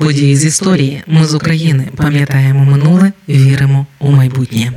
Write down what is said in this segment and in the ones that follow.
Події з історії. Ми з України пам'ятаємо минуле, віримо у майбутнє.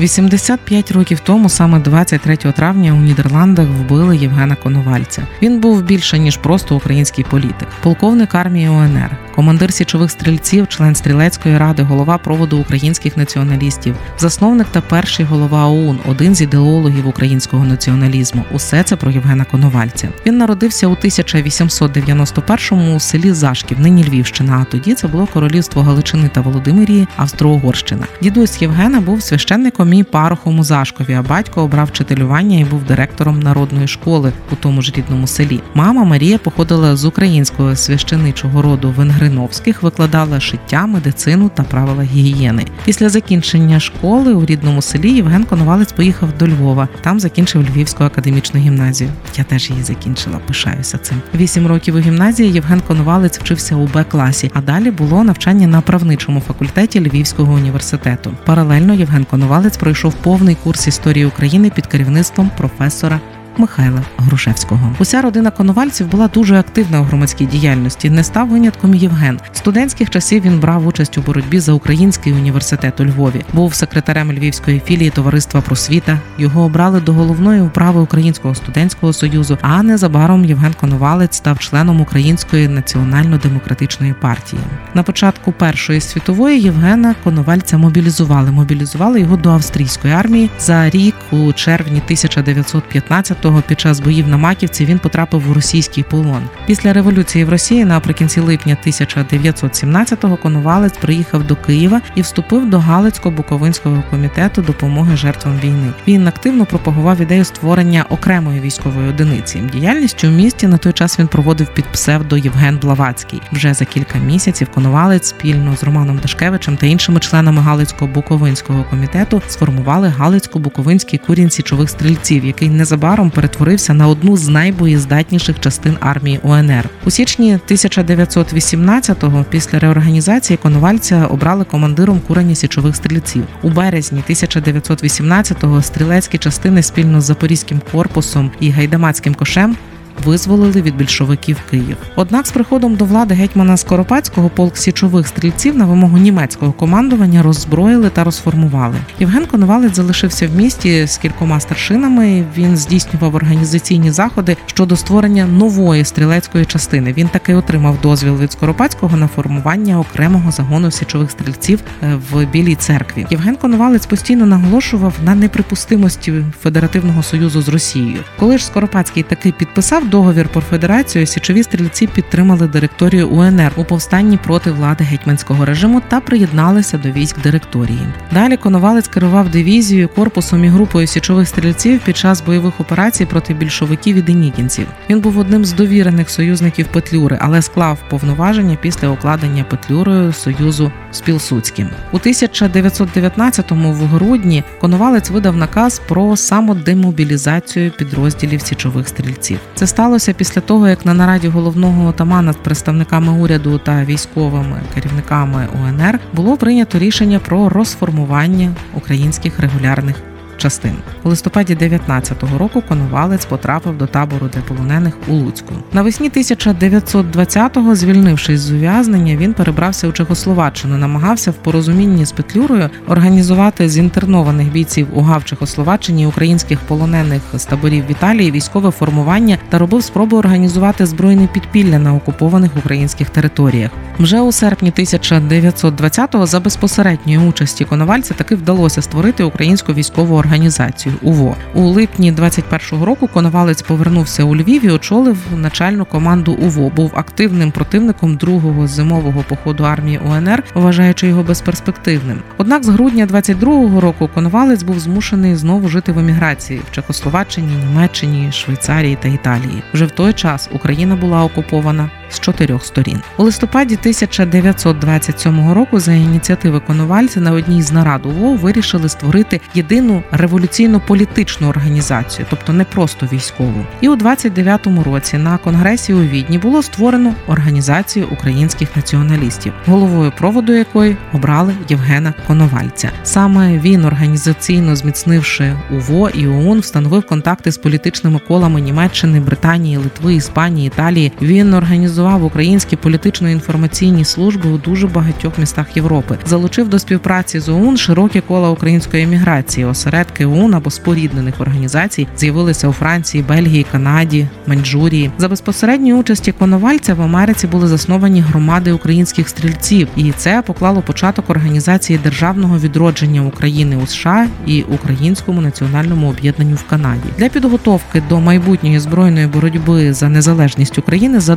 85 років тому, саме 23 травня, у Нідерландах вбили Євгена Коновальця. Він був більше ніж просто український політик, полковник армії УНР, командир січових стрільців, член стрілецької ради, голова проводу українських націоналістів, засновник та перший голова ОУН, один з ідеологів українського націоналізму. Усе це про Євгена Коновальця. Він народився у 1891-му у селі Зашків, нині Львівщина. А тоді це було королівство Галичини та Володимирії, Австро-Угорщина. Дідусь Євгена був священником і парохом у Зашкові, а батько обрав вчителювання і був директором народної школи у тому ж рідному селі. Мама Марія походила з українського священичого роду Венгриновських, викладала шиття, медицину та правила гігієни. Після закінчення школи у рідному селі Євген Коновалець поїхав до Львова. Там закінчив Львівську академічну гімназію. Я теж її закінчила, пишаюся цим. Вісім років у гімназії Євген Коновалець вчився у Б класі, а далі було навчання на правничому факультеті Львівського університету. Паралельно Євген Коновалець пройшов повний курс історії України під керівництвом професора Михайла Грушевського. Уся родина коновальців була дуже активна у громадській діяльності. Не став винятком Євген. Студентських часів він брав участь у боротьбі за український університет у Львові. Був секретарем Львівської філії товариства просвіта. Його обрали до головної управи Українського студентського союзу. А незабаром Євген Коновалець став членом Української національно-демократичної партії. На початку Першої світової Євгена Коновальця мобілізували. Мобілізували його до австрійської армії за рік у червні 1915 лютого під час боїв на Маківці він потрапив у російський полон. Після революції в Росії наприкінці липня 1917-го Конувалець приїхав до Києва і вступив до Галицько-Буковинського комітету допомоги жертвам війни. Він активно пропагував ідею створення окремої військової одиниці. Діяльність у місті на той час він проводив під псевдо Євген Блавацький. Вже за кілька місяців Конувалець спільно з Романом Дашкевичем та іншими членами Галицько-Буковинського комітету сформували Галицько-Буковинський курінь січових стрільців, який незабаром перетворився на одну з найбоєздатніших частин армії УНР. У січні 1918-го після реорганізації Коновальця обрали командиром курені січових стрільців. У березні 1918-го стрілецькі частини спільно з запорізьким корпусом і гайдамацьким кошем визволили від більшовиків Київ. Однак, з приходом до влади гетьмана Скоропадського полк січових стрільців на вимогу німецького командування роззброїли та розформували. Євген Коновалець залишився в місті з кількома старшинами. Він здійснював організаційні заходи щодо створення нової стрілецької частини. Він таки отримав дозвіл від Скоропадського на формування окремого загону січових стрільців е, в Білій церкві. Євген Коновалець постійно наголошував на неприпустимості федеративного союзу з Росією. Коли ж Скоропадський таки підписав договір про федерацію, січові стрільці підтримали директорію УНР у повстанні проти влади гетьманського режиму та приєдналися до військ директорії. Далі Коновалець керував дивізією, корпусом і групою січових стрільців під час бойових операцій проти більшовиків і денікінців. Він був одним з довірених союзників Петлюри, але склав повноваження після укладення Петлюрою союзу з Пілсуцьким. У 1919-му в грудні Коновалець видав наказ про самодемобілізацію підрозділів січових стрільців. Це сталося після того, як на нараді головного отамана з представниками уряду та військовими керівниками УНР було прийнято рішення про розформування українських регулярних частин. У листопаді 19-го року Коновалець потрапив до табору для полонених у Луцьку. Навесні 1920-го, звільнившись з ув'язнення, він перебрався у Чехословаччину, намагався в порозумінні з Петлюрою організувати з інтернованих бійців у ГАВ Чехословаччині українських полонених з таборів в Італії військове формування та робив спробу організувати збройне підпілля на окупованих українських територіях. Вже у серпні 1920-го за безпосередньої участі Коновальця таки вдалося створити українську військову організацію УВО. У липні 21-го року Коновалець повернувся у Львів і очолив начальну команду УВО. Був активним противником другого зимового походу армії УНР, вважаючи його безперспективним. Однак з грудня 22-го року Коновалець був змушений знову жити в еміграції в Чехословаччині, Німеччині, Швейцарії та Італії. Вже в той час Україна була окупована з чотирьох сторін. У листопаді 1927 року за ініціативи Коновальця на одній з нарад УВО вирішили створити єдину революційно-політичну організацію, тобто не просто військову. І у 29-му році на конгресі у Відні було створено організацію українських націоналістів, головою проводу якої обрали Євгена Коновальця. Саме він організаційно зміцнивши УВО і ОУН, встановив контакти з політичними колами Німеччини, Британії, Литви, Іспанії, Італії. Він організував організував українські політично-інформаційні служби у дуже багатьох містах Європи, залучив до співпраці з ОУН широкі кола української еміграції. Осередки ОУН або споріднених організацій з'явилися у Франції, Бельгії, Канаді, Маньчжурії. За безпосередньої участі Коновальця в Америці були засновані громади українських стрільців, і це поклало початок організації державного відродження України у США і Українському національному об'єднанню в Канаді для підготовки до майбутньої збройної боротьби за незалежність України за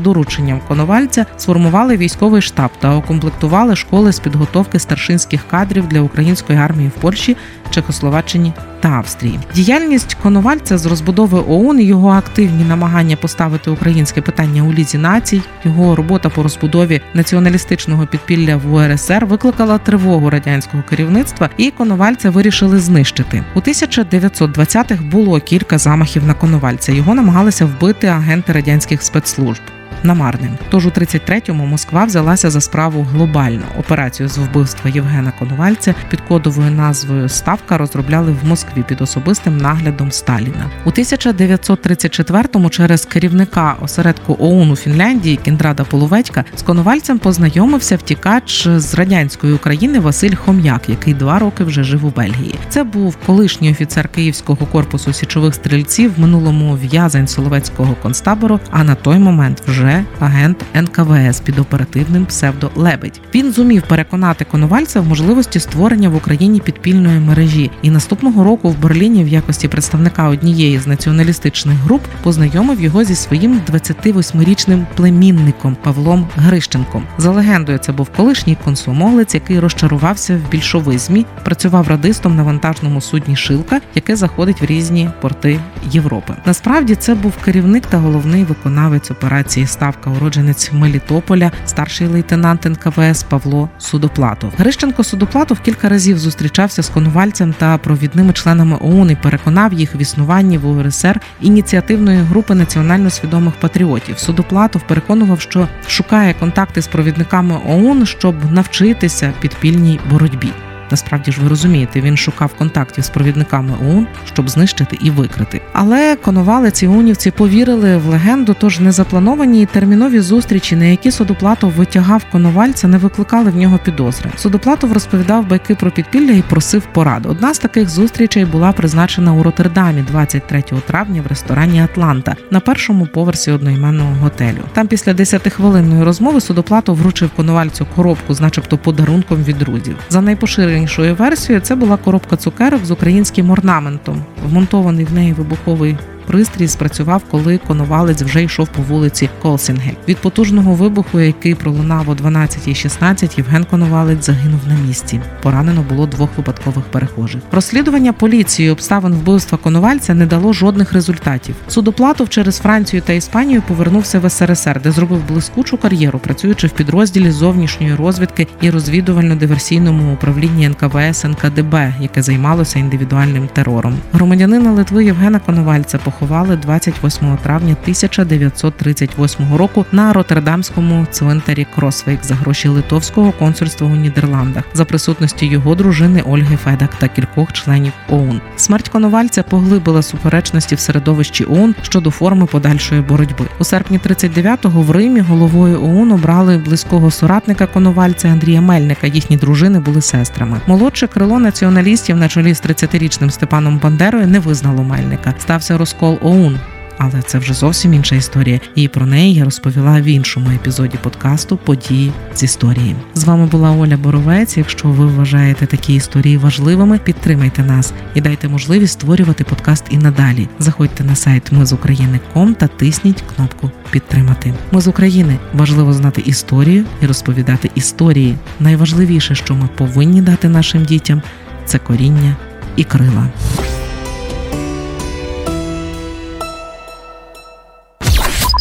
дорученням Коновальця сформували військовий штаб та укомплектували школи з підготовки старшинських кадрів для української армії в Польщі, Чехословаччині та Австрії. Діяльність Коновальця з розбудови ОУН, його активні намагання поставити українське питання у лізі націй, його робота по розбудові націоналістичного підпілля в УРСР викликала тривогу радянського керівництва, і Коновальця вирішили знищити. У 1920-х було кілька замахів на Коновальця. Його намагалися вбити агенти радянських спецслужб намарним. Тож у 33-му Москва взялася за справу глобально. Операцію з вбивства Євгена Конувальця під кодовою назвою Ставка розробляли в Москві під особистим наглядом Сталіна. У 1934-му через керівника осередку ОУН у Фінляндії Кіндрада Половецька з Конувальцем познайомився втікач з радянської України Василь Хом'як, який два роки вже жив у Бельгії. Це був колишній офіцер Київського корпусу січових стрільців, в минулому в'язень Соловецького концтабору. А на той момент вже вже агент НКВС під оперативним псевдо Лебедь. Він зумів переконати Коновальця в можливості створення в Україні підпільної мережі, і наступного року в Берліні в якості представника однієї з націоналістичних груп познайомив його зі своїм 28-річним племінником Павлом Грищенком. За легендою, це був колишній консумолець, який розчарувався в більшовизмі, працював радистом на вантажному судні Шилка, яке заходить в різні порти Європи. Насправді це був керівник та головний виконавець операції Ставка, уродженець Мелітополя, старший лейтенант НКВС Павло Судоплатов. Грищенко Судоплатов кілька разів зустрічався з конувальцем та провідними членами ОУН і переконав їх в існуванні в УРСР ініціативної групи національно свідомих патріотів. Судоплатов переконував, що шукає контакти з провідниками ОУН, щоб навчитися підпільній боротьбі. Насправді ж ви розумієте, він шукав контактів з провідниками ОУН, щоб знищити і викрити. Але конувалець і унівці повірили в легенду, тож незаплановані і термінові зустрічі, на які Судоплатов витягав коновальця, не викликали в нього підозри. Судоплатов розповідав байки про підпілля і просив порад. Одна з таких зустрічей була призначена у Роттердамі 23 травня в ресторані Атланта на першому поверсі одноіменного готелю. Там після 10-хвилинної розмови Судоплатов вручив конувальцю коробку, з начебто подарунком від друзів. За найпоширенішим іншою версією це була коробка цукерок з українським орнаментом, вмонтований в неї вибуховий пристрій спрацював, коли коновалець вже йшов по вулиці Колсінгель. Від потужного вибуху, який пролунав о 12.16, Євген Коновалець загинув на місці. Поранено було двох випадкових перехожих. Розслідування поліції обставин вбивства Коновальця не дало жодних результатів. Судоплатов через Францію та Іспанію повернувся в СРСР, де зробив блискучу кар'єру, працюючи в підрозділі зовнішньої розвідки і розвідувально-диверсійному управлінні НКВС НКДБ, яке займалося індивідуальним терором. Громадянина Литви Євгена Коновальця поховали 28 травня 1938 року на Роттердамському цвинтарі Кросвейк за гроші литовського консульства у Нідерландах за присутності його дружини Ольги Федак та кількох членів ОУН. Смерть Коновальця поглибила суперечності в середовищі ОУН щодо форми подальшої боротьби. У серпні 39-го в Римі головою ОУН обрали близького соратника Коновальця Андрія Мельника. Їхні дружини були сестрами. Молодше крило націоналістів на чолі з 30-річним Степаном Бандерою не визнало Мельника. Стався розкол Call OWN. Але це вже зовсім інша історія, і про неї я розповіла в іншому епізоді подкасту Події з історії. З вами була Оля Боровець. Якщо ви вважаєте такі історії важливими, підтримайте нас і дайте можливість створювати подкаст і надалі. Заходьте на сайт Ми з України.ком та тисніть кнопку Підтримати. Ми з України важливо знати історію і розповідати історії. Найважливіше, що ми повинні дати нашим дітям, це коріння і крила.